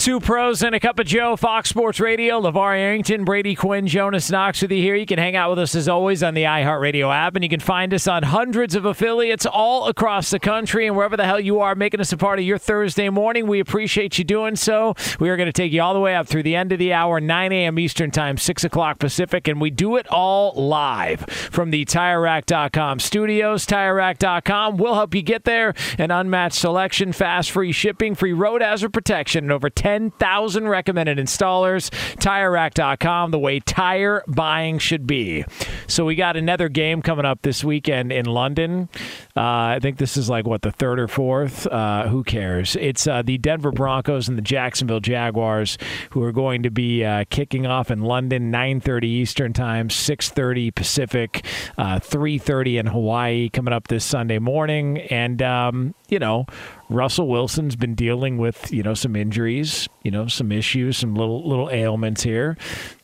Two pros and a cup of Joe, Fox Sports Radio. LeVar Arrington, Brady Quinn, Jonas Knox with you here. You can hang out with us as always on the iHeartRadio app, and you can find us on hundreds of affiliates all across the country and wherever the hell you are, making us a part of your Thursday morning. We appreciate you doing so. We are going to take you all the way up through the end of the hour, 9 a.m. Eastern Time, 6 o'clock Pacific, and we do it all live from the TireRack.com studios. TireRack.com will help you get there. An unmatched selection, fast, free shipping, free road hazard protection, and over 10 10,000 recommended installers. TireRack.com, the way tire buying should be. So we got another game coming up this weekend in London. Uh, I think this is like, what, the third or fourth? Uh, who cares? It's uh, the Denver Broncos and the Jacksonville Jaguars who are going to be uh, kicking off in London, 9.30 Eastern Time, 6.30 Pacific, uh, 3.30 in Hawaii coming up this Sunday morning. And, um, you know, Russell Wilson's been dealing with you know some injuries, you know some issues, some little little ailments here,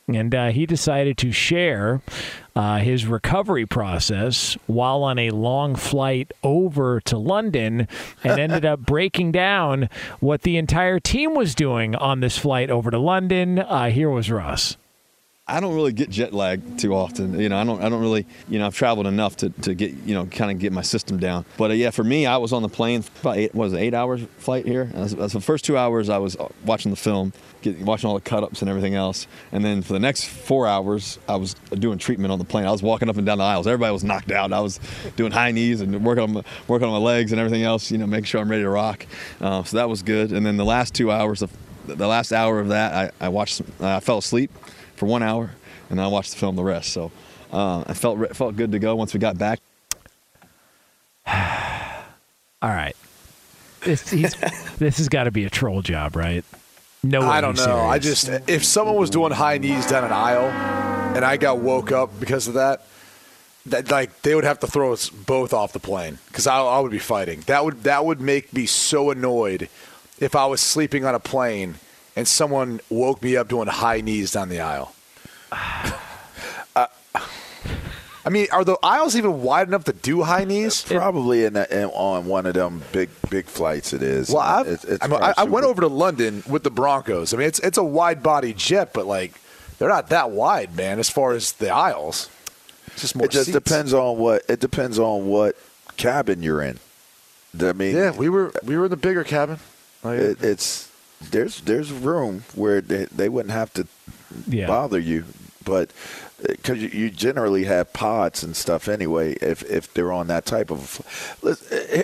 and uh, he decided to share uh, his recovery process while on a long flight over to London, and ended up breaking down what the entire team was doing on this flight over to London. Uh, here was Russ. I don't really get jet lag too often. You know, I don't. I don't really. You know, I've traveled enough to, to get you know kind of get my system down. But uh, yeah, for me, I was on the plane about eight. Was it eight hours flight here? Was, the first two hours, I was uh, watching the film, watching all the cut ups and everything else. And then for the next four hours, I was doing treatment on the plane. I was walking up and down the aisles. Everybody was knocked out. I was doing high knees and working on my, working on my legs and everything else. You know, making sure I'm ready to rock. Uh, so that was good. And then the last two hours of the last hour of that, I, I watched. I fell asleep for one hour, and I watched the film the rest. So uh, I felt felt good to go once we got back. All right, this he's, this has got to be a troll job, right? No, I don't he's know. I just if someone was doing high knees down an aisle, and I got woke up because of that, that like they would have to throw us both off the plane because I, I would be fighting. That would that would make me so annoyed if I was sleeping on a plane and someone woke me up doing high knees down the aisle. Uh, I mean, are the aisles even wide enough to do high knees? Probably in, a, in on one of them big big flights. It is. Well, It's- it's I, mean, I, I went over to London with the Broncos. I mean, it's it's a wide body jet, but like they're not that wide, man. As far as the aisles, it's just more. It just seats. depends on what. It depends on what cabin you're in. I mean, Yeah, we were we were in the bigger cabin. Like, it, it's there's there's room where they, they wouldn't have to Yeah. bother you, but uh, because you, you generally have pods and stuff anyway. If if they're on that type of, listen, uh, uh,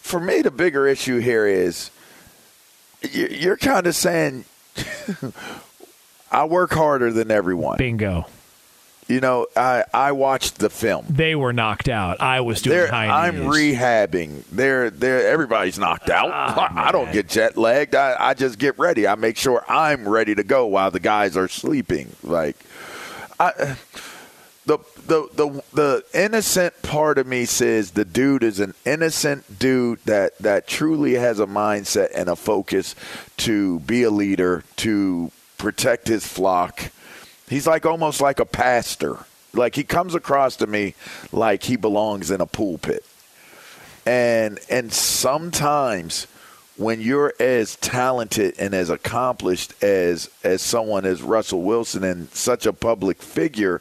for me, the bigger issue here is you're kind of saying I work harder than everyone. Bingo. You know, I I watched the film. They were knocked out. I was doing They're, high I'm rehabbing. They're, they're, everybody's knocked out. Ah, I, I don't get jet lagged. I, I just get ready. I make sure I'm ready to go while the guys are sleeping. Like, I, the, the, the, the innocent part of me says the dude is an innocent dude that, that truly has a mindset and a focus to be a leader, to protect his flock. He's like almost like a pastor. Like he comes across to me like he belongs in a pulpit. And and sometimes when you're as talented and as accomplished as as someone as Russell Wilson and such a public figure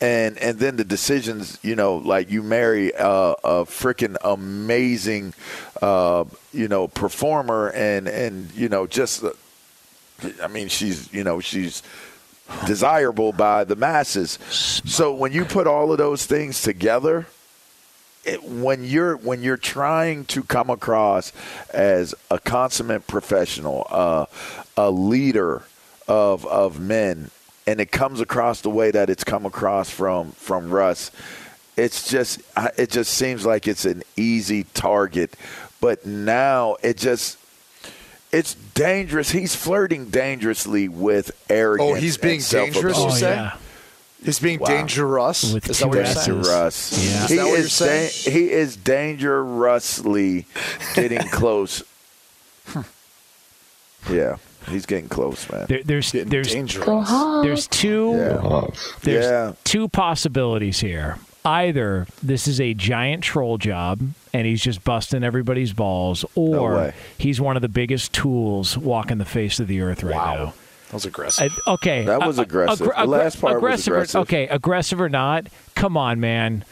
and and then the decisions, you know, like you marry a, a freaking amazing uh, you know, performer and and you know, just I mean, she's you know, she's desirable by the masses. So when you put all of those things together, it, when you're when you're trying to come across as a consummate professional, uh, a leader of of men, and it comes across the way that it's come across from from Russ, it's just it just seems like it's an easy target. But now it just it's dangerous. He's flirting dangerously with arrogance. Oh, he's being dangerous, you Oh, say? yeah. He's being Wow. dangerous. With is two that what you're S's. saying? Dangerous. Yeah. Is He that you're is saying? da- he is dangerously getting close. yeah, he's getting close, man. There, there's Getting there's dangerous. there's two Yeah. there's Yeah. two possibilities here. Either this is a giant troll job and he's just busting everybody's balls, or way. he's one of the biggest tools walking the face of the earth right now. That was aggressive. I- okay, That was uh, aggressive. aggra- The last part was aggressive or- aggressive. okay, aggressive or not? Come on, man.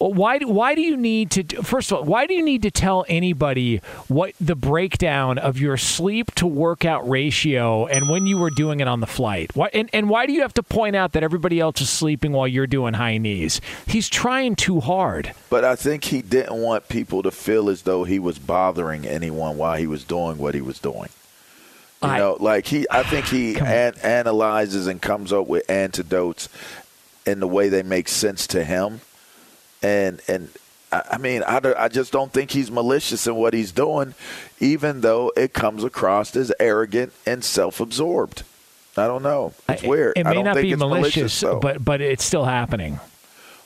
Why? do- Why do you need to? First of all, why do you need to tell anybody what the breakdown of your sleep to workout ratio and when you were doing it on the flight? Why? And, and why do you have to point out that everybody else is sleeping while you're doing high knees? He's trying too hard. But I think he didn't want people to feel as though he was bothering anyone while he was doing what he was doing. You I- know, like he, I think he an- analyzes and comes up with antidotes in the way they make sense to him. And and I mean, I, I just don't think he's malicious in what he's doing, even though it comes across as arrogant and self-absorbed. I don't know. It's weird. It I may don't not think be malicious, though. but but it's still happening.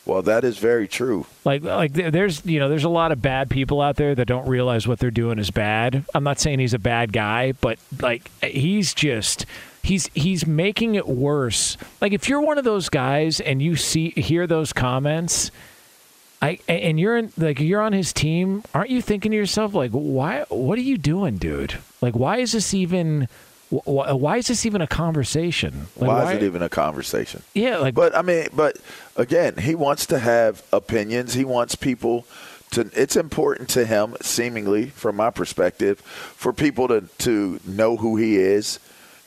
well, that is very true. Like like there's you know there's a lot of bad people out there that don't realize what they're doing is bad. I'm not saying he's a bad guy, but like he's just he's he's making it worse. Like if you're one of those guys and you see hear those comments, I and you're in like you're on his team, aren't you thinking to yourself like why what are you doing, dude? Like why is this even wh- wh- why is this even a conversation? Like, why, is it even a conversation? Yeah, like But I mean, but again, he wants to have opinions. He wants people to. It's important to him, seemingly from my perspective, for people to to know who he is.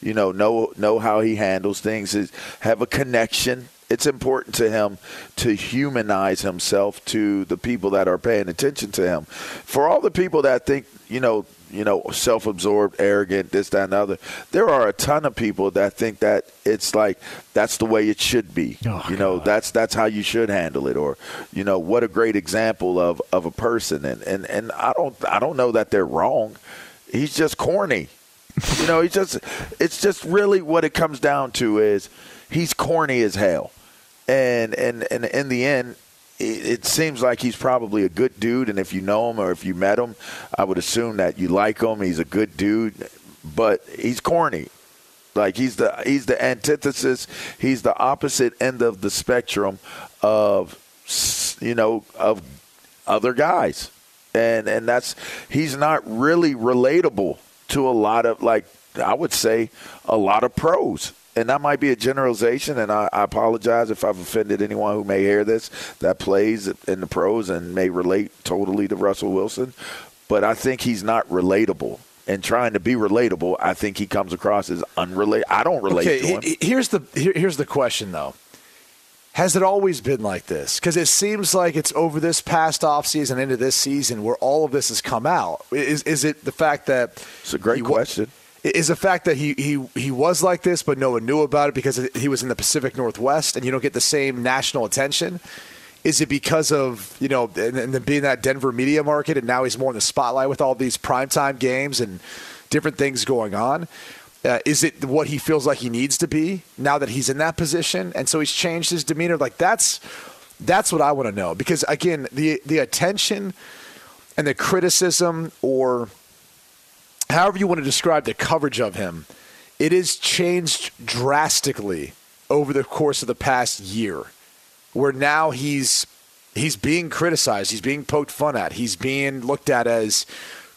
You know, know know how he handles things. Is have a connection. It's important to him to humanize himself to the people that are paying attention to him. For all the people that think, you know, you know, self-absorbed, arrogant, this, that, and the other. There are a ton of people that think that it's like that's the way it should be. Oh, you know, that's that's how you should handle it, or you know, what a great example of of a person. And and and I don't I don't know that they're wrong. He's just corny. You know, he just it's just really what it comes down to is he's corny as hell. And and and in the end, it, seems like he's probably a good dude. And if you know him or if you met him, I would assume that you like him. He's a good dude, but he's corny. Like he's the he's the antithesis. He's the opposite end of the spectrum of you know of other guys, and and that's he's not really relatable to a lot of like I would say a lot of pros. And that might be a generalization, and I, I apologize if I've offended anyone who may hear this that plays in the pros and may relate totally to Russell Wilson. But I think he's not relatable. And trying to be relatable, I think he comes across as unrelated. I don't relate okay, to him. here's the here- here's the question though. Has it always been like this? Because it seems like it's over this past offseason into this season where all of this has come out. Is is it the fact that It's a great he question. Is the fact that he, he he was like this, but no one knew about it because he was in the Pacific Northwest, and you don't get the same national attention? Is it because of you know, and, and then being that Denver media market, and now he's more in the spotlight with all these primetime games and different things going on? Uh, is it what he feels like he needs to be now that he's in that position, and so he's changed his demeanor? Like that's that's what I want to know because again, the the attention and the criticism or however you want to describe the coverage of him, it has changed drastically over the course of the past year, where now he's he's being criticized, he's being poked fun at, he's being looked at as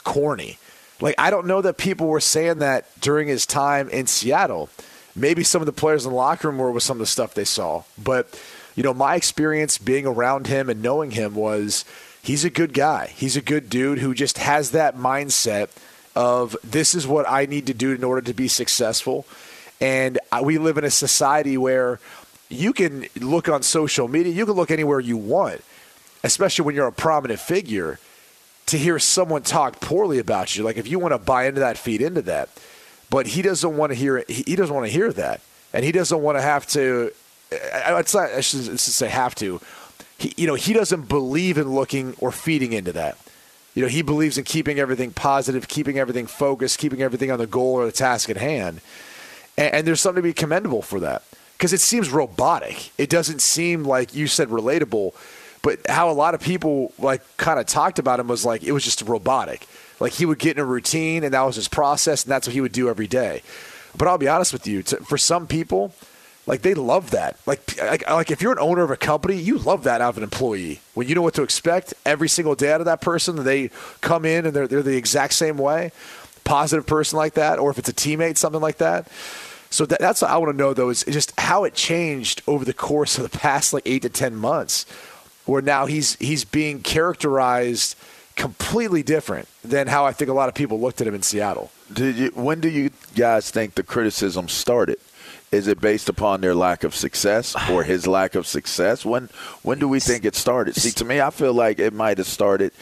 corny. Like I don't know that people were saying that during his time in Seattle. Maybe some of the players in the locker room were with some of the stuff they saw, but you know, my experience being around him and knowing him was he's a good guy. He's a good dude who just has that mindset of this is what I need to do in order to be successful. And we live in a society where you can look on social media, you can look anywhere you want, especially when you're a prominent figure, to hear someone talk poorly about you. Like if you want to buy into that, feed into that. But he doesn't want to hear it. He doesn't want to hear that, and he doesn't want to have to. It's not. I should, I should say have to. He, you know, he doesn't believe in looking or feeding into that. You know, he believes in keeping everything positive, keeping everything focused, keeping everything on the goal or the task at hand. And, and there's something to be commendable for that because it seems robotic. It doesn't seem like you said relatable, but how a lot of people like kind of talked about him was like it was just robotic. Like he would get in a routine and that was his process and that's what he would do every day. But I'll be honest with you, to, for some people, like they love that. Like, like, like if you're an owner of a company, you love that out of an employee. When you know what to expect every single day out of that person, they come in and they're they're the exact same way, positive person like that, or if it's a teammate, something like that. So that, that's what I want to know though is just how it changed over the course of the past like eight to ten months, where now he's he's being characterized completely different than how I think a lot of people looked at him in Seattle. Did you, when do you guys think the criticism started? Is it based upon their lack of success or his lack of success? When when do we think it started? See, to me, I feel like it might have started.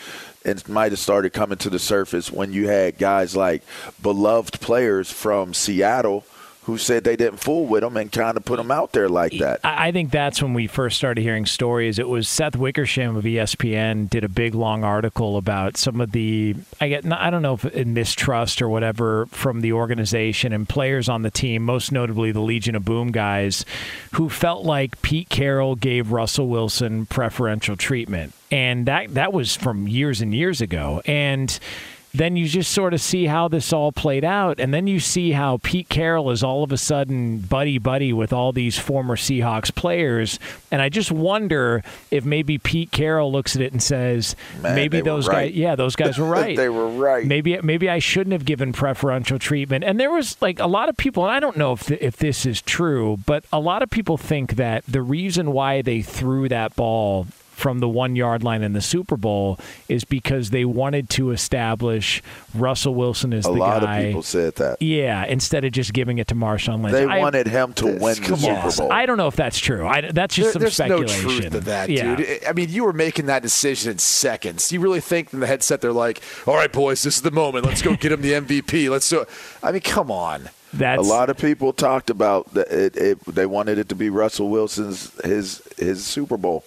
It might have started coming to the surface when you had guys like beloved players from Seattle who said they didn't fool with him and kind of put him out there like that. I think that's when we first started hearing stories. It was Seth Wickersham of ESPN did a big long article about some of the I get I don't know if in mistrust or whatever from the organization and players on the team, most notably the Legion of Boom guys, who felt like Pete Carroll gave Russell Wilson preferential treatment, and that that was from years and years ago, and then you just sort of see how this all played out. And then you see how Pete Carroll is all of a sudden buddy buddy with all these former Seahawks players. And I just wonder if maybe Pete Carroll looks at it and says, Man, maybe those right. guys, yeah, those guys were right. They were right. Maybe maybe I shouldn't have given preferential treatment. And there was like a lot of people, and I don't know if th- if this is true, but a lot of people think that the reason why they threw that ball from the one yard line in the Super Bowl is because they wanted to establish Russell Wilson as A the lot guy. of people said that. yeah, instead of just giving it to Marshawn Lynch. They I- wanted him to win the come on. Super Bowl. I don't know if that's true. I, that's just There- some there's no truth to that, yeah. dude. I mean, you were making that decision in seconds. You really think in the headset they're like, "All right, boys, this is the moment. Let's go get him the MVP. Let's do." it." I mean, come on. That's a lot of people talked about that it, it, they wanted it to be Russell Wilson's his his Super Bowl.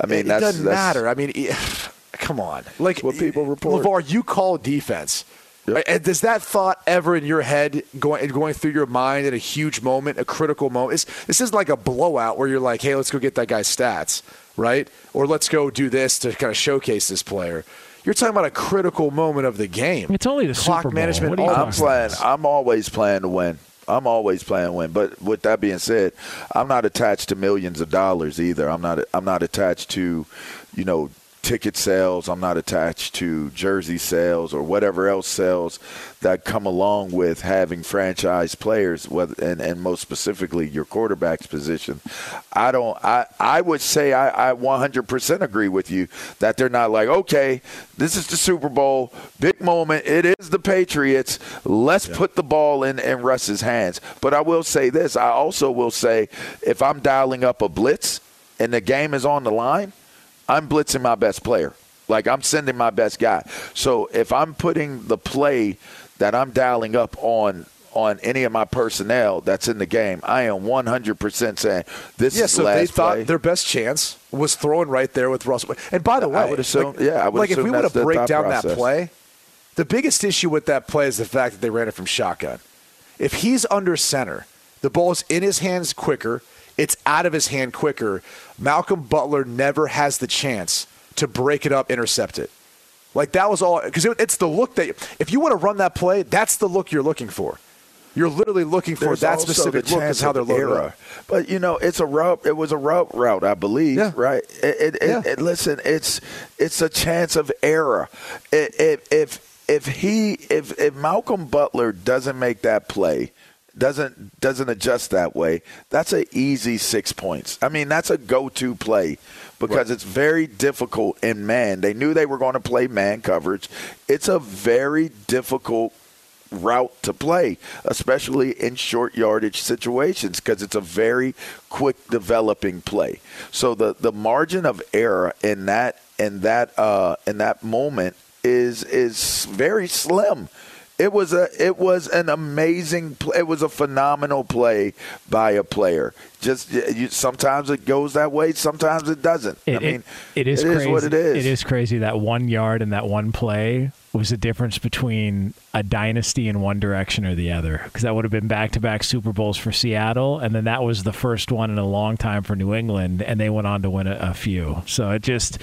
I mean, it that's, doesn't that's, matter. I mean, it- come on. Like what people report. Levar, you call defense. Right? And does that thought ever in your head going going through your mind at a huge moment, a critical moment? It's, this isn't like a blowout where you're like, "Hey, let's go get that guy's stats," right? Or let's go do this to kind of showcase this player. You're talking about a critical moment of the game. It's only the clock Super Bowl. management. What are you all I'm playing. things. I'm always playing to win. I'm always playing win. But with that being said, I'm not attached to millions of dollars either. I'm not. I'm not attached to, you know, ticket sales. I'm not attached to jersey sales or whatever else sales that come along with having franchise players, whether, and, and most specifically your quarterback's position. I don't. I I would say I, I 100% agree with you that they're not like okay, this is the Super Bowl, big moment. It is the Patriots. Let's put the ball in in Russ's hands. But I will say this. I also will say if I'm dialing up a blitz and the game is on the line. I'm blitzing my best player. Like I'm sending my best guy. So if I'm putting the play that I'm dialing up on on any of my personnel that's in the game, I am 100% saying this Yeah, is so the they thought play. their best chance was throwing right there with Russell. And by the way, I would assume- like, yeah, I would like if we that's to break down that play, the biggest issue with that play is the fact that they ran it from shotgun. If he's under center, the ball's in his hands quicker, it's out of his hand quicker. Malcolm Butler never has the chance to break it up, intercept it. Like that was all because it, it's the look that if you want to run that play, that's the look you're looking for. You're literally looking for There's that specific look is how they're loaded. But you know, it's a route. It was a route route, I believe. Yeah. Right. It, it, Yeah. it, listen, it's it's a chance of error. If if he if if Malcolm Butler doesn't make that play. Doesn't doesn't adjust that way. That's an easy six points. I mean, that's a go-to play because it's very difficult in man. They knew they were going to play man coverage. It's a very difficult route to play, especially in short yardage situations, because it's a very quick developing play. So the, the margin of error in that in that uh, in that moment is is very slim. It was a it was an amazing play. It was a phenomenal play by a player. Just you, sometimes it goes that way, sometimes it doesn't. It, I mean, it, it is it is crazy. what it is. It is crazy that one yard and that one play was the difference between a dynasty in one direction or the other. Because that would have been back-to-back Super Bowls for Seattle, and then that was the first one in a long time for New England, and they went on to win a, a few. So it just,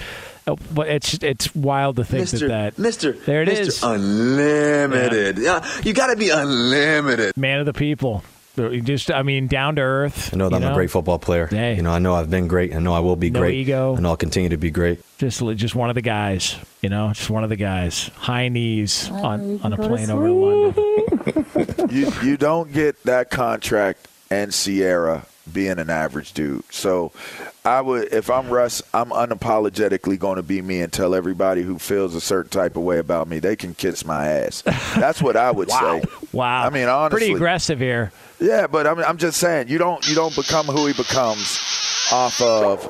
uh, but it's it's wild to think Mister, that that Mister, there it Mister is. Unlimited. Yeah. you got to be unlimited. man of the people. You Just, I mean, down to earth. I know that I'm a great football player. Hey. You know, I know I've been great. I know I will be No great. ego. I know I'll continue to be great. Just, just one of the guys. You know, just one of the guys. High knees on on a plane over London. you you don't get that contract and Ciara being an average dude. So I would if I'm Russ, I'm unapologetically going to be me and tell everybody who feels a certain type of way about me they can kiss my ass. That's what I would Wow. say. Wow. I mean, honestly, pretty aggressive here. Yeah, but I'm I'm just saying you don't you don't become who he becomes off of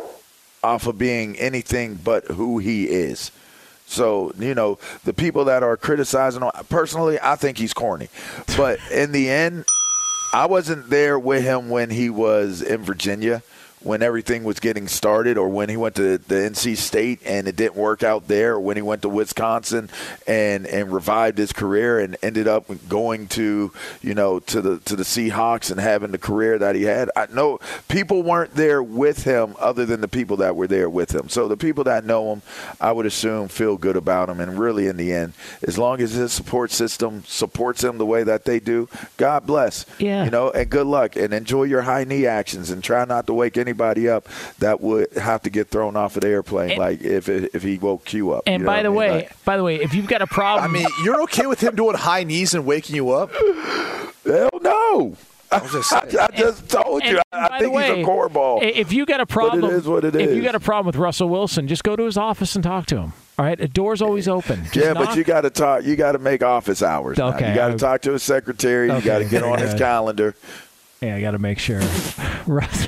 off of being anything but who he is. So you know the people that are criticizing. him- Personally, I think he's corny, but in the end, I wasn't there with him when he was in Virginia. When everything was getting started, or when he went to the NC State and it didn't work out there, or when he went to Wisconsin and and revived his career and ended up going to you know to the to the Seahawks and having the career that he had. I know people weren't there with him other than the people that were there with him. So the people that know him, I would assume feel good about him. And really, in the end, as long as his support system supports him the way that they do, God bless. Yeah. You know, and good luck and enjoy your high knee actions and try not to wake anybody up that would have to get thrown off of the airplane, And- like if if he woke you up. And you know by the I mean? way, Like, by the way, if you've got a problem, I mean, you're okay with him doing high knees and waking you up? hell no. I, just I, saying. just told you. And- I, and I by think way, he's a cornball. i- If you got a problem, is what it if you got a problem with Russell Wilson, just go to his office and talk to him. All right, the door's always open. Just yeah, but you got to talk. You got to make office hours. now. Okay, You got to talk to his secretary. You got to get very on his calendar. Yeah, I got to make sure. Russ-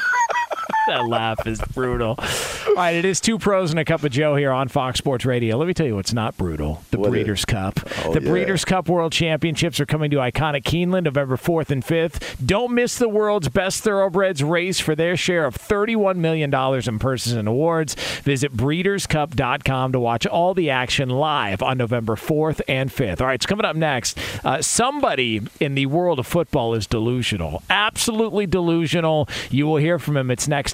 that laugh is brutal. All right, it is two pros and a cup of Joe here on Fox Sports Radio. Let me tell you what's not brutal: the What is- Breeders' Cup. Oh, the yeah. Breeders' Cup World Championships are coming to iconic Keeneland November fourth and fifth. Don't miss the world's best thoroughbreds race for their share of thirty-one million dollars in purses and awards. Visit BreedersCup.com to watch all the action live on November fourth and fifth. All right, it's coming up next. Uh, somebody in the world of football is delusional, absolutely delusional. You will hear from him. It's next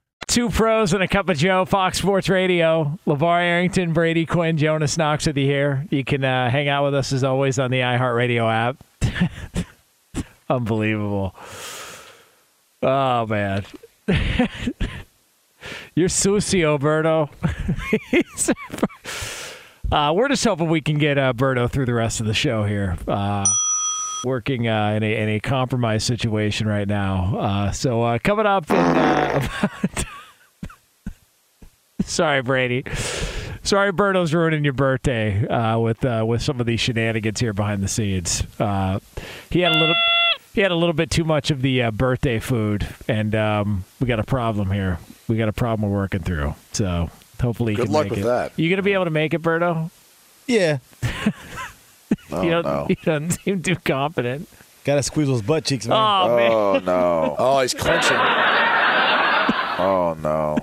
Two pros and a cup of Joe, Fox Sports Radio. LeVar Arrington, Brady Quinn, Jonas Knox with you here. You can uh, hang out with us as always on the iHeartRadio app. Unbelievable. Oh, man. You're Susie, Berto. uh, we're just hoping we can get uh, Berto through the rest of the show here. Uh, working uh, in, a, in a compromised situation right now. Uh, so uh, coming up in uh, about Sorry, Brady. Sorry, Berto's ruining your birthday uh, with uh, with some of these shenanigans here behind the scenes. Uh, he had a little he had a little bit too much of the uh, birthday food, and um, we got a problem here. We got a problem we're working through. So hopefully, he Good can luck make with it. that. You gonna be able to make it, Berto? Yeah. Oh, you don't, no. You don't seem too confident. Gotta squeeze those butt cheeks, man. Oh, man. Oh, no. Oh, he's clenching. Oh, no.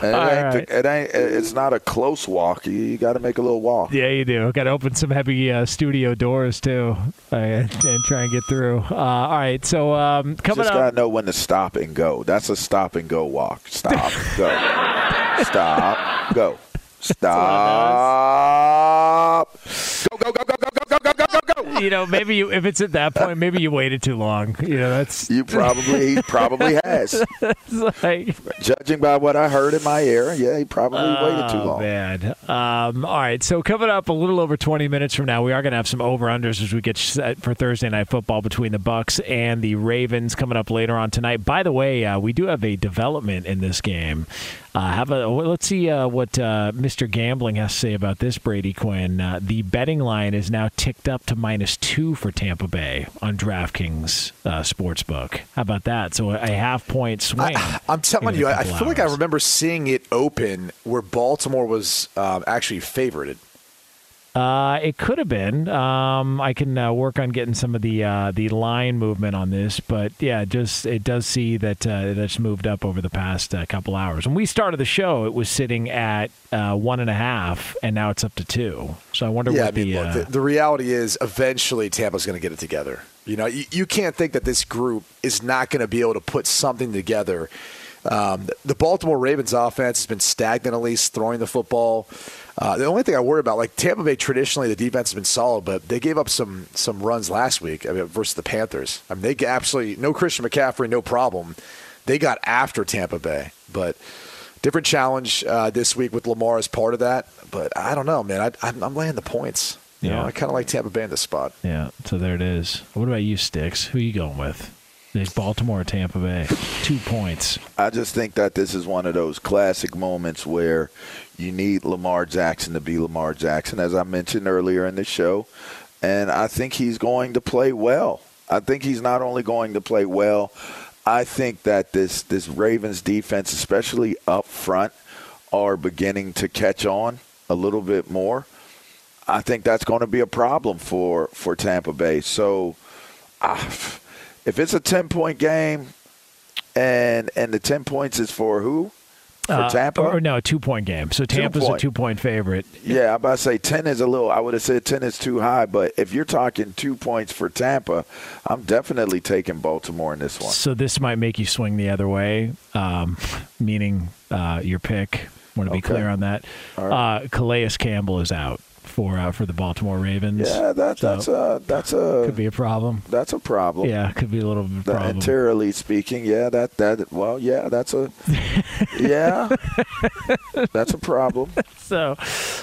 And it, All ain't right. the, it ain't. It's not a close walk. You, you got to make a little walk. Yeah, you do. Got to open some heavy uh, studio doors too, uh, and, and try and get through. Uh, all right, so um, coming Just up. gotta know when to stop and go. That's a stop and go walk. Stop, go, stop, go, stop. Go, go, go, go, go, go, go, go, you know, maybe you, if it's at that point, maybe you waited too long. You know, that's You probably, he probably has. like, Judging by what I heard in my ear, yeah, he probably waited too oh, long. man. Um, all right, so coming up a little over 20 minutes from now, we are going to have some over unders as we get set for Thursday night football between the Bucks and the Ravens coming up later on tonight. By the way, uh, we do have a development in this game. Uh, have a let's see uh, what uh, Mr. Gambling has to say about this. Brady Quinn. Uh, the betting line is now ticked up to minus two for Tampa Bay on DraftKings uh, Sportsbook. How about that? So a half point swing. I'm telling you, I, I feel like I remember seeing it open where Baltimore was um, actually favored. Uh, it could have been. Um, I can uh, work on getting some of the uh, the line movement on this, but yeah, it just it does see that uh, that's moved up over the past uh, couple hours. When we started the show, it was sitting at uh, one and a half, and now it's up to two. So I wonder Yeah, I mean, the, look, uh, the, the reality is eventually Tampa's going to get it together. You know, you, you can't think that this group is not going to be able to put something together. Um, the- Baltimore Ravens offense has been stagnant, at least throwing the football. Uh, the only thing I worry about, like Tampa Bay, traditionally the defense has been solid, but they gave up some some runs last week I mean, versus the Panthers. I mean, they absolutely no Christian McCaffrey, no problem. They got after Tampa Bay, but different challenge uh, this week with Lamar as part of that. But I don't know, man. I, I'm, I'm laying the points. You know, I kind of like Tampa Bay in this spot. yeah. So there it is. What about you, Sticks? Who are you going with? Is Baltimore Tampa Bay? Two points. I just think that this is one of those classic moments where you need Lamar Jackson to be Lamar Jackson, as I mentioned earlier in the show. And I think he's going to play well. I think he's not only going to play well, I think that this, this Ravens defense, especially up front, are beginning to catch on a little bit more. I think that's going to be a problem for, for Tampa Bay. So ah, if it's a 10 point game, and and the ten points is for who? For Uh, Tampa? Or, no, a two point game. So Tampa's a two point favorite. Yeah, I'm about to say ten is a little. I would have said ten is too high, but if you're talking two points for Tampa, I'm definitely taking Baltimore in this one. So this might make you swing the other way, um, meaning uh, your pick. Want to be Okay. clear on that. Uh, Calais Campbell is out for uh, for the Baltimore Ravens. Yeah, that, So, that's a that's a could be a problem. that's a problem. Yeah, could be a little bit problem. Interiorly speaking, yeah, that that well, yeah, that's a yeah, that's a problem. so,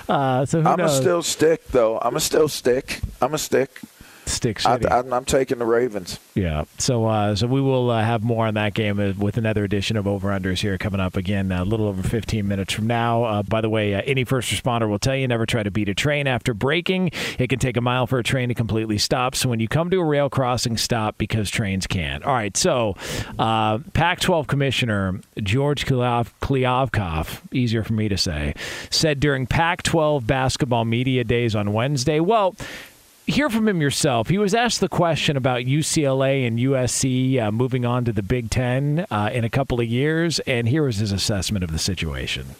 uh, so who I'm a knows? still stick though. I'm a still stick. I'm a stick. Stick I, City. I, I'm taking the Ravens. Yeah. So uh, so we will uh, have more on that game uh, with another edition of Over Unders here coming up again a little over 15 minutes from now. Uh, by the way, uh, any first responder will tell you never try to beat a train after braking. It can take a mile for a train to completely stop. So when you come to a rail crossing, stop because trains can't. All right. So uh, Pac-12 Commissioner George Kliav- Kliavkoff, easier for me to say, said during Pac-12 basketball media days on Wednesday, well hear from him yourself. He was asked the question about UCLA and USC uh, moving on to the Big Ten uh, in a couple of years, and here was his assessment of the situation.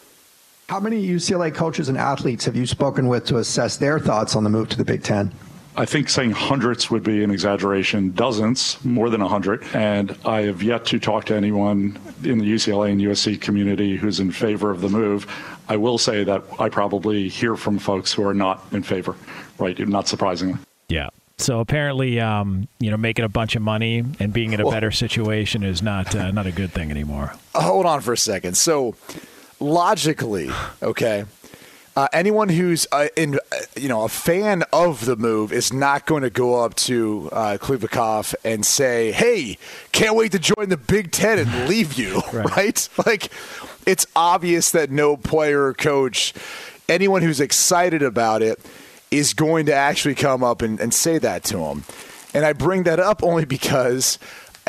How many UCLA coaches and athletes have you spoken with to assess their thoughts on the move to the Big Ten? I think saying hundreds would be an exaggeration, dozens, more than a hundred. And I have yet to talk to anyone in the UCLA and USC community who's in favor of the move. I will say that I probably hear from folks who are not in favor, right? Not surprisingly. Yeah. So apparently, um, you know, making a bunch of money and being in a better situation is not uh, not a good thing anymore. Hold on for a second. So, logically, okay, Uh, anyone who's uh, in, uh, you know, a fan of the move is not going to go up to uh, Kliavkoff and say, "Hey, can't wait to join the Big Ten and leave you." right? Like, it's obvious that no player or coach, anyone who's excited about it, is going to actually come up and, and say that to him. And I bring that up only because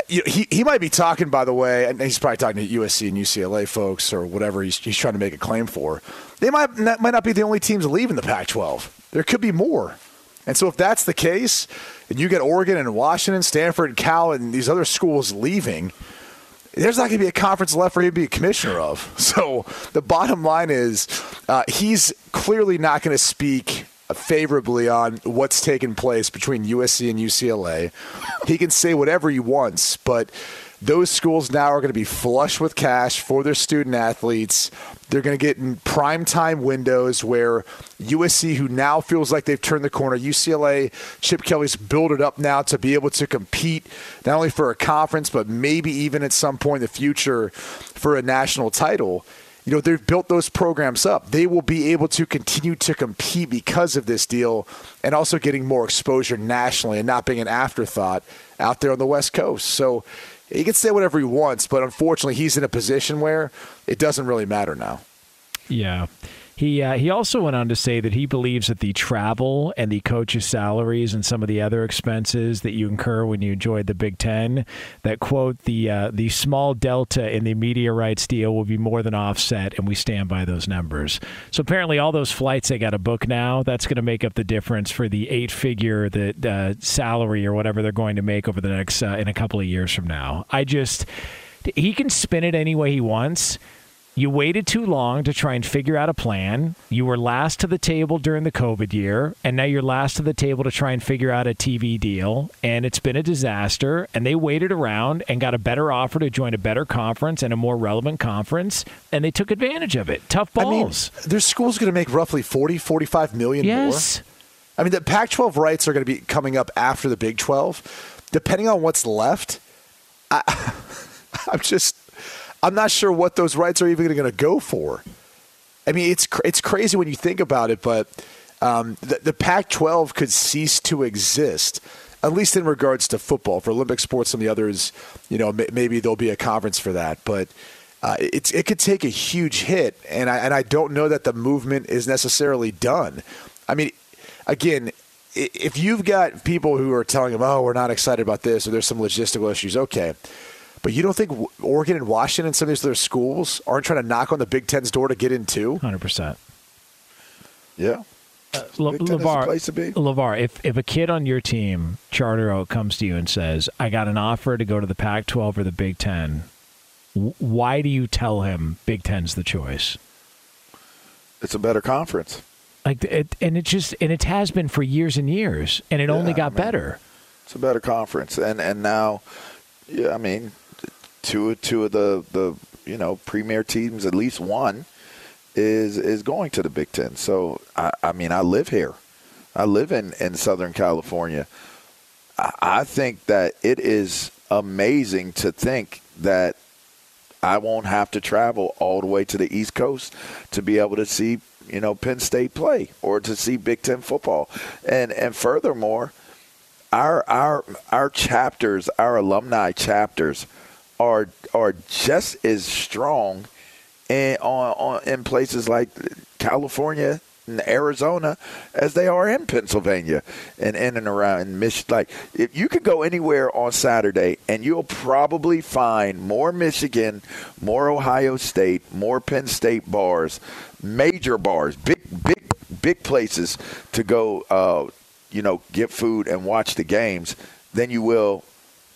you know, he, he might be talking, by the way, and he's probably talking to USC and UCLA folks or whatever he's, he's trying to make a claim for. They might not, might not be the only teams leaving the Pac 12. There could be more. And so if that's the case, and you get Oregon and Washington, Stanford and Cal and these other schools leaving, there's not going to be a conference left for him to be a commissioner of. So the bottom line is uh, he's clearly not going to speak favorably on what's taken place between USC and UCLA. He can say whatever he wants, but those schools now are going to be flush with cash for their student athletes. They're going to get in prime time windows where USC, who now feels like they've turned the corner, UCLA, Chip Kelly's built it up now to be able to compete not only for a conference, but maybe even at some point in the future for a national title you know, they've built those programs up. They will be able to continue to compete because of this deal and also getting more exposure nationally and not being an afterthought out there on the West Coast. So he can say whatever he wants, but unfortunately, he's in a position where it doesn't really matter now. Yeah. He uh, he also went on to say that he believes that the travel and the coaches' salaries and some of the other expenses that you incur when you enjoy the Big Ten, that quote the uh, the small delta in the media rights deal will be more than offset, and we stand by those numbers. So apparently, all those flights they got to book now. That's going to make up the difference for the eight figure the uh, salary or whatever they're going to make over the next uh, in a couple of years from now. I just he can spin it any way he wants. You waited too long to try and figure out a plan. You were last to the table during the COVID year, and now you're last to the table to try and figure out a TV deal. And it's been a disaster. And they waited around and got a better offer to join a better conference and a more relevant conference, and they took advantage of it. Tough balls. I mean, their school's going to make roughly 40, 45 million yes. more. I mean, the Pac 12 rights are going to be coming up after the Big 12. Depending on what's left, I, I'm just I'm not sure what those rights are even going to go for. I mean, it's it's crazy when you think about it, but um, the, the Pac-12 could cease to exist, at least in regards to football. For Olympic sports and the others, you know, maybe there'll be a conference for that, but. Uh, it's it could take a huge hit, and I and I don't know that the movement is necessarily done. I mean, again, if you've got people who are telling them, "Oh, we're not excited about this," or there's some logistical issues, okay, but you don't think Oregon and Washington and some of these other schools aren't trying to knock on the Big Ten's door to get in too? 100%. Yeah. Uh, Le- LeVar, LeVar, if, if a kid on your team, Charter Oak, comes to you and says, I got an offer to go to the Pac 12 or the Big Ten, why do you tell him Big Ten's the choice? It's a better conference. Like it, and it just and it has been for years and years, and it Yeah, only got I mean, better. It's a better conference, and and now, yeah, I mean, two two of the the you know premier teams, at least one, is is going to the Big Ten. So I, I mean, I live here, I live in in Southern California. I, I think that it is amazing to think that I won't have to travel all the way to the East Coast to be able to see, you know, Penn State play or to see Big Ten football. And and furthermore, our our our chapters, our alumni chapters, are are just as strong in on, on in places like California and Arizona as they are in Pennsylvania and in and around in Michigan. Like if you could go anywhere on Saturday and you'll probably find more Michigan, more Ohio State, more Penn State bars, major bars, big big big places to go. Uh, you know, get food and watch the games than you will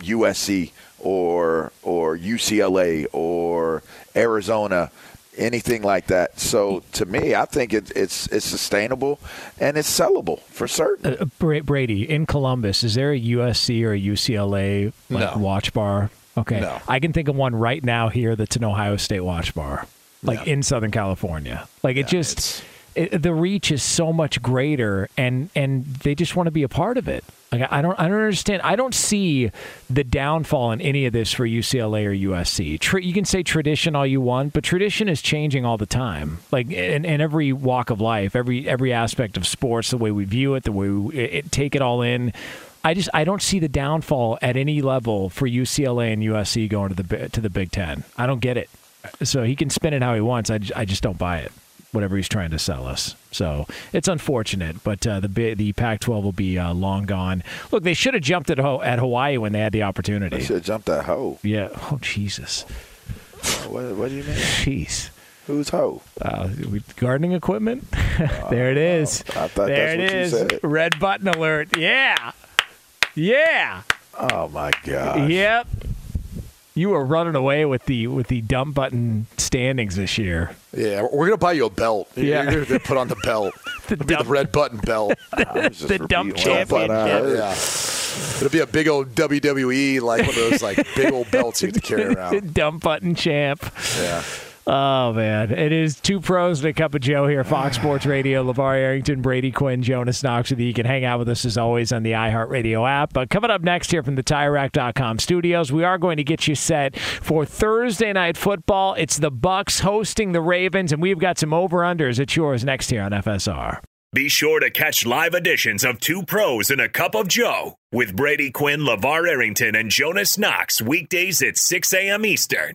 USC or or UCLA or Arizona, anything like that. So to me, I think it, it's it's sustainable and it's sellable for certain. Uh, Brady in Columbus, is there a USC or a UCLA like No. watch bar? Okay, No. I can think of one right now here that's an Ohio State watch bar, like in Southern California. Like it just the reach is so much greater, and and they just want to be a part of it. Like I don't, I don't understand. I don't see the downfall in any of this for UCLA or USC. Tra- you can say tradition all you want, but tradition is changing all the time. Like in, in every walk of life, every every aspect of sports, the way we view it, the way we it, take it all in. I just I don't see the downfall at any level for UCLA and USC going to the to the Big Ten. I don't get it. So he can spin it how he wants. I, I just don't buy it. Whatever he's trying to sell us. So it's unfortunate, but uh, the the Pac-12 will be uh, long gone. Look, they should have jumped at at Hawaii when they had the opportunity. They should have jumped at Ho. Yeah. Oh Jesus. What, what do you mean? Jeez. Who's Ho? Uh, gardening equipment. there it is. I thought there that's it what is. you said. Red button alert. Yeah. Yeah. Oh my god. Yep. You were running away with the with the dump button standings this year. Yeah, we're gonna buy you a belt. Yeah. You're gonna put on the belt. the, It'll be the red button belt. the dump Dump button, championship. yeah. It'll be a big old WWE like one of those like big old belts you have to carry around. dump button champ. Yeah. Oh man, it is two pros and a cup of Joe here, Fox Sports Radio. LeVar Arrington, Brady Quinn, Jonas Knox with you. You can hang out with us as always on the iHeartRadio app. But coming up next here from the TireRack.com studios, we are going to get you set for Thursday night football. It's the Bucks hosting the Ravens, and we've got some over unders. It's yours next here on FSR. Be sure to catch live editions of Two Pros and a Cup of Joe with Brady Quinn, LeVar Arrington, and Jonas Knox weekdays at 6 a.m. Eastern,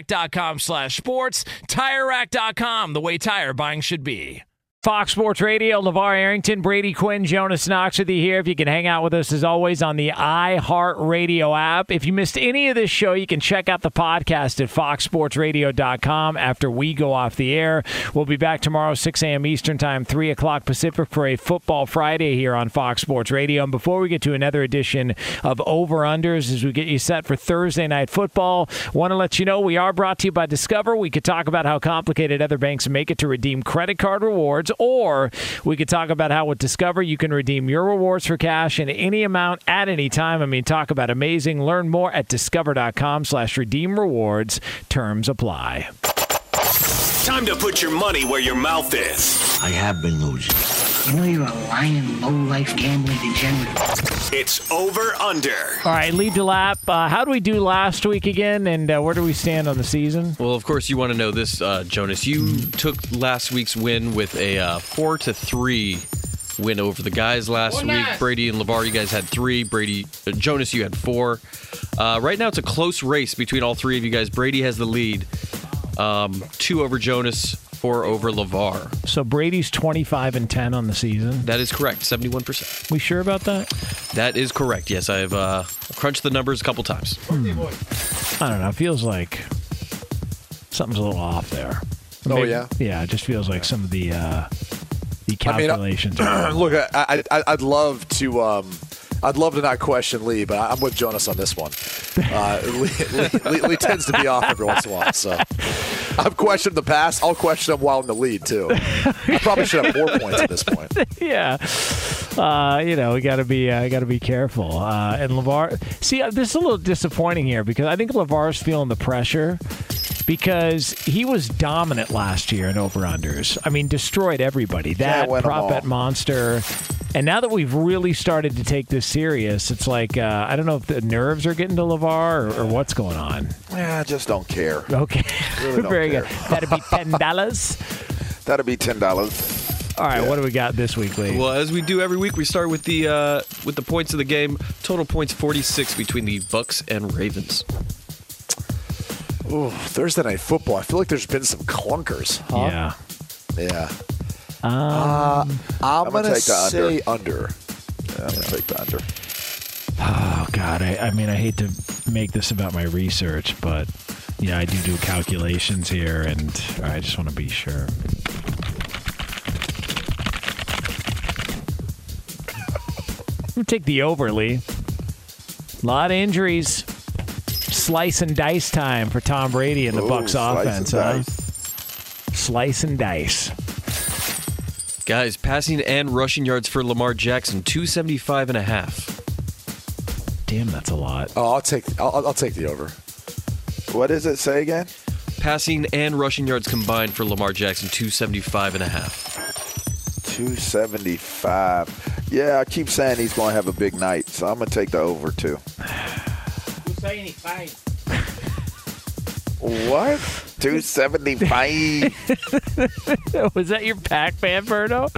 TireRack.com slash sports. TireRack.com, the way tire buying should be. Fox Sports Radio, LeVar Arrington, Brady Quinn, Jonas Knox with you here. If you can hang out with us as always on the iHeartRadio app. If you missed any of this show, you can check out the podcast at foxsportsradio.com after we go off the air. We'll be back tomorrow, 6 a.m. Eastern Time, 3 o'clock Pacific for a Football Friday here on Fox Sports Radio. And before we get to another edition of Over Unders, as we get you set for Thursday Night Football, want to let you know we are brought to you by Discover. We could talk about how complicated other banks make it to redeem credit card rewards or we could talk about how with Discover you can redeem your rewards for cash in any amount at any time. I mean, talk about amazing. Learn more at discover.com slash redeem rewards. Terms apply. Time to put your money where your mouth is. I have been losing. You know you're a lying, low-life gambling degenerate. It's over under. All right, lead to lap. Uh, how do we do last week again, and uh, where do we stand on the season? Well, of course, you want to know this, uh, Jonas. You took last week's win with a uh, four to three win over the guys last week. Brady and LeVar, you guys had three. Brady, uh, Jonas, you had four. Uh, right now, it's a close race between all three of you guys. Brady has the lead, um, two over Jonas, four over Levar. So Brady's 25 and 10 on the season. That is correct, 71%. We sure about that? That is correct. Yes, I've uh, crunched the numbers a couple times. I don't know. It feels like something's a little off there. Oh, yeah? Yeah, it just feels like some of the uh, the I mean, calculations. are look, I, I, I'd love to. Um, I'd love to not question Lee, but I'm with Jonas on this one. Uh, Lee, Lee, Lee, tends to be off every once in a while, so I've questioned the past. I'll question him while in the lead too. I probably should have more points at this point. yeah. Uh, you know, we got to be uh, got to be careful. Uh, and Levar, see, uh, this is a little disappointing here because I think Levar's feeling the pressure because he was dominant last year in over unders. I mean, destroyed everybody. That win 'em prop bet monster. And now that we've really started to take this serious, it's like uh, I don't know if the nerves are getting to Levar or, or what's going on. Yeah, I just don't care. Okay, Really don't very care. good. That'd be ten dollars. That'll be ten dollars. All right, what do we got this week, Lee? Well, as we do every week, we start with the uh, with the points of the game. Total points 46 between the Bucks and Ravens. Ooh, Thursday night football. I feel like there's been some clunkers. Huh? Yeah. Yeah. Um, Uh, I'm, I'm gonna, gonna take the say under. Yeah, I'm gonna take the under. Oh God, I, I mean, I hate to make this about my research, but yeah, I do do calculations here, and I just want to be sure. We'll take the over, Lee. A lot of injuries. Slice and dice time for Tom Brady and the Ooh, Bucks slice and offense, huh? Slice and dice. Guys, passing and rushing yards for Lamar Jackson 275 and a half. Damn, that's a lot. Oh, I'll take I'll, I'll take the over. What does it say again? Passing and rushing yards combined for Lamar Jackson, 275 and a half. 275. Yeah, I keep saying he's going to have a big night, so I'm going to take the over too. What? 275. Was that your Pac-Man, Berto?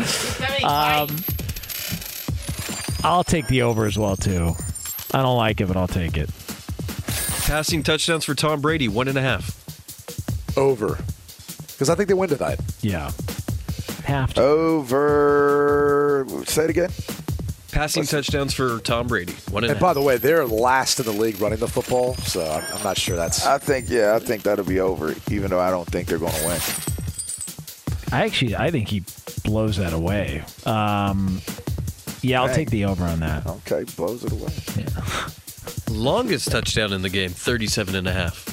Um, I'll take the over as well too. I don't like it, but I'll take it. Passing touchdowns for Tom Brady, one and a half. Over. Because I think they win tonight. Yeah. Have to. Over. Say it again. Passing touchdowns for Tom Brady, one and a And half. by the way, they're last in the league running the football, so I'm, I'm not sure that's. I think, yeah, I think that'll be over, even though I don't think they're going to win. I actually, I think he blows that away. Um, yeah, I'll Dang. take the over on that. Okay, blows it away. Longest touchdown in the game, 37 and a half.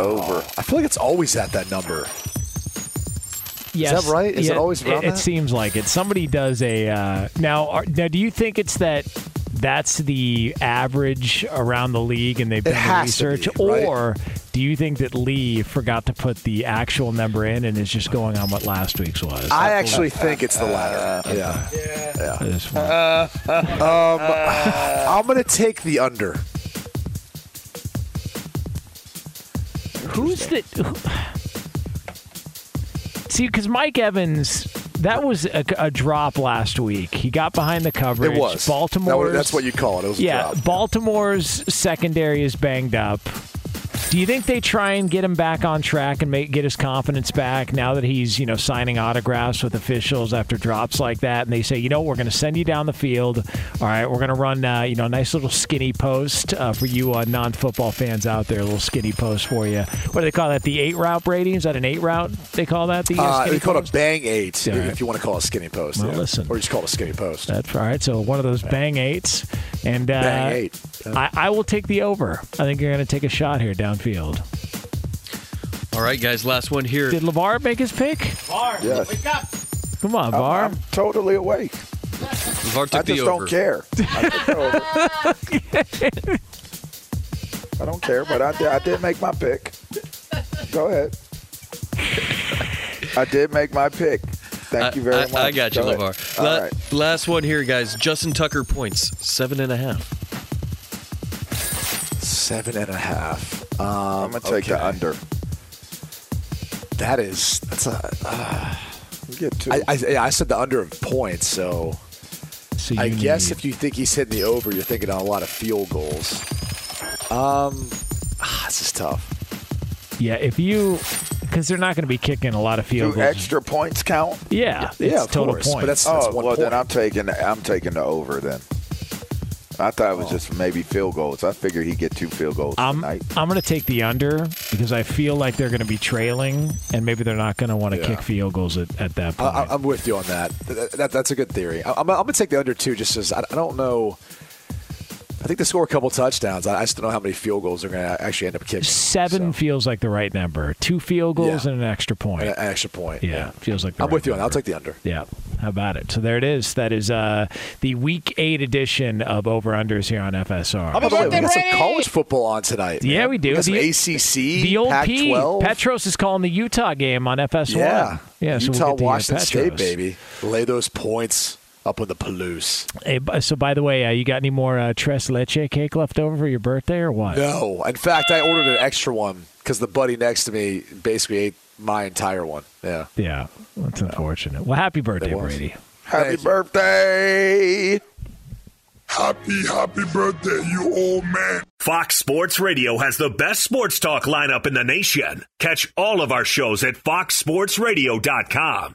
Over. I feel like it's always at that number. Yes. Is that right? Is Yeah, it always around It, it seems like it. Somebody does a uh, now. Are, now, do you think it's that? That's the average around the league, and they've It done the has to research, be, right? or do you think that Lee forgot to put the actual number in and is just going on what last week's was? I actually think it's the latter. yeah. Yeah. This one. Um, I'm going to take the under. Who's the? Who, see, because Mike Evans, that was a, a drop last week. He got behind the coverage. It was. Baltimore. That- that's what you call it. It was a yeah, drop. Baltimore's secondary is banged up. Do you think they try and get him back on track and make get his confidence back now that he's you know signing autographs with officials after drops like that? And they say, you know, we're going to send you down the field. All right, we're going to run uh, you know a nice little skinny post uh, for you uh, non-football fans out there. A little skinny post for you. What do they call that? The eight route, Brady? Is that an eight route? They call that the uh, Uh, they call it a bang eight, right. if you want to call it a skinny post. Well, yeah. listen. Or just call it a skinny post. That's all right. So one of those bang eights, and uh, Bang eight. I, I will take the over. I think you're going to take a shot here downfield. All right, guys, last one here. Did Levar make his pick? Yes. Wake up. Come on, I'm, I'm totally awake. Levar took I the just over. don't care. I, took the over. I don't care, but I did, I did make my pick. Go ahead. I did make my pick. Thank I- you very I, much. I got you, Go. LeVar. All La- right. Last one here, guys. Justin Tucker points, seven and a half. Seven and a half. Um, I'm going to take the under. That is that's a. Uh, You get two. I, I, I said the under of points, so. So I guess need- if you think he's hitting the over, you're thinking on a lot of field goals. Um, ah, this is tough. yeah, if you because they're not going to be kicking a lot of field Do goals. extra points count? Yeah, Yeah, it's of total course, but points. that's- Oh, one well, then. I'm taking I'm taking the over then. I thought Oh. it was oh. just maybe field goals. I figured he'd get two field goals I'm tonight. I'm going to take the under because I feel like they're going to be trailing and maybe they're not going to want to Yeah. kick field goals at, at that point. I- I'm with you on that. That- that- That's a good theory. I, I'm, I'm gonna take the under two, just as I, I don't know. I think they score a couple touchdowns. I, I just don't know how many field goals they're going to actually end up kicking. Seven feels like the right number. Two field goals Yeah. and an extra point. An, an extra point. yeah, feels like the I'm right with you on that. I'll take the under. Yeah. How about it? So there it is. That is uh, the week eight edition of Over Unders here on FSR. By the way, we got some college football on tonight. Yeah, man. we do. got some The- ACC, the old P. Pac-12. Petros is calling the Utah game on FS1. Yeah, Yeah. So we'll Utah, get to hear Washington State, baby. Lay those points up with the Palouse. Hey, so by the way, uh, you got any more uh, tres leche cake left over for your birthday or what? No, in fact, I ordered an extra one because the buddy next to me basically ate my entire one. Yeah. Yeah, that's unfortunate. Well, happy birthday. Brady. Happy birthday! Happy, happy birthday, you old man. Fox Sports Radio has the best sports talk lineup in the nation. Catch all of our shows at foxsportsradio.com.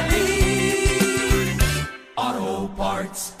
Parts.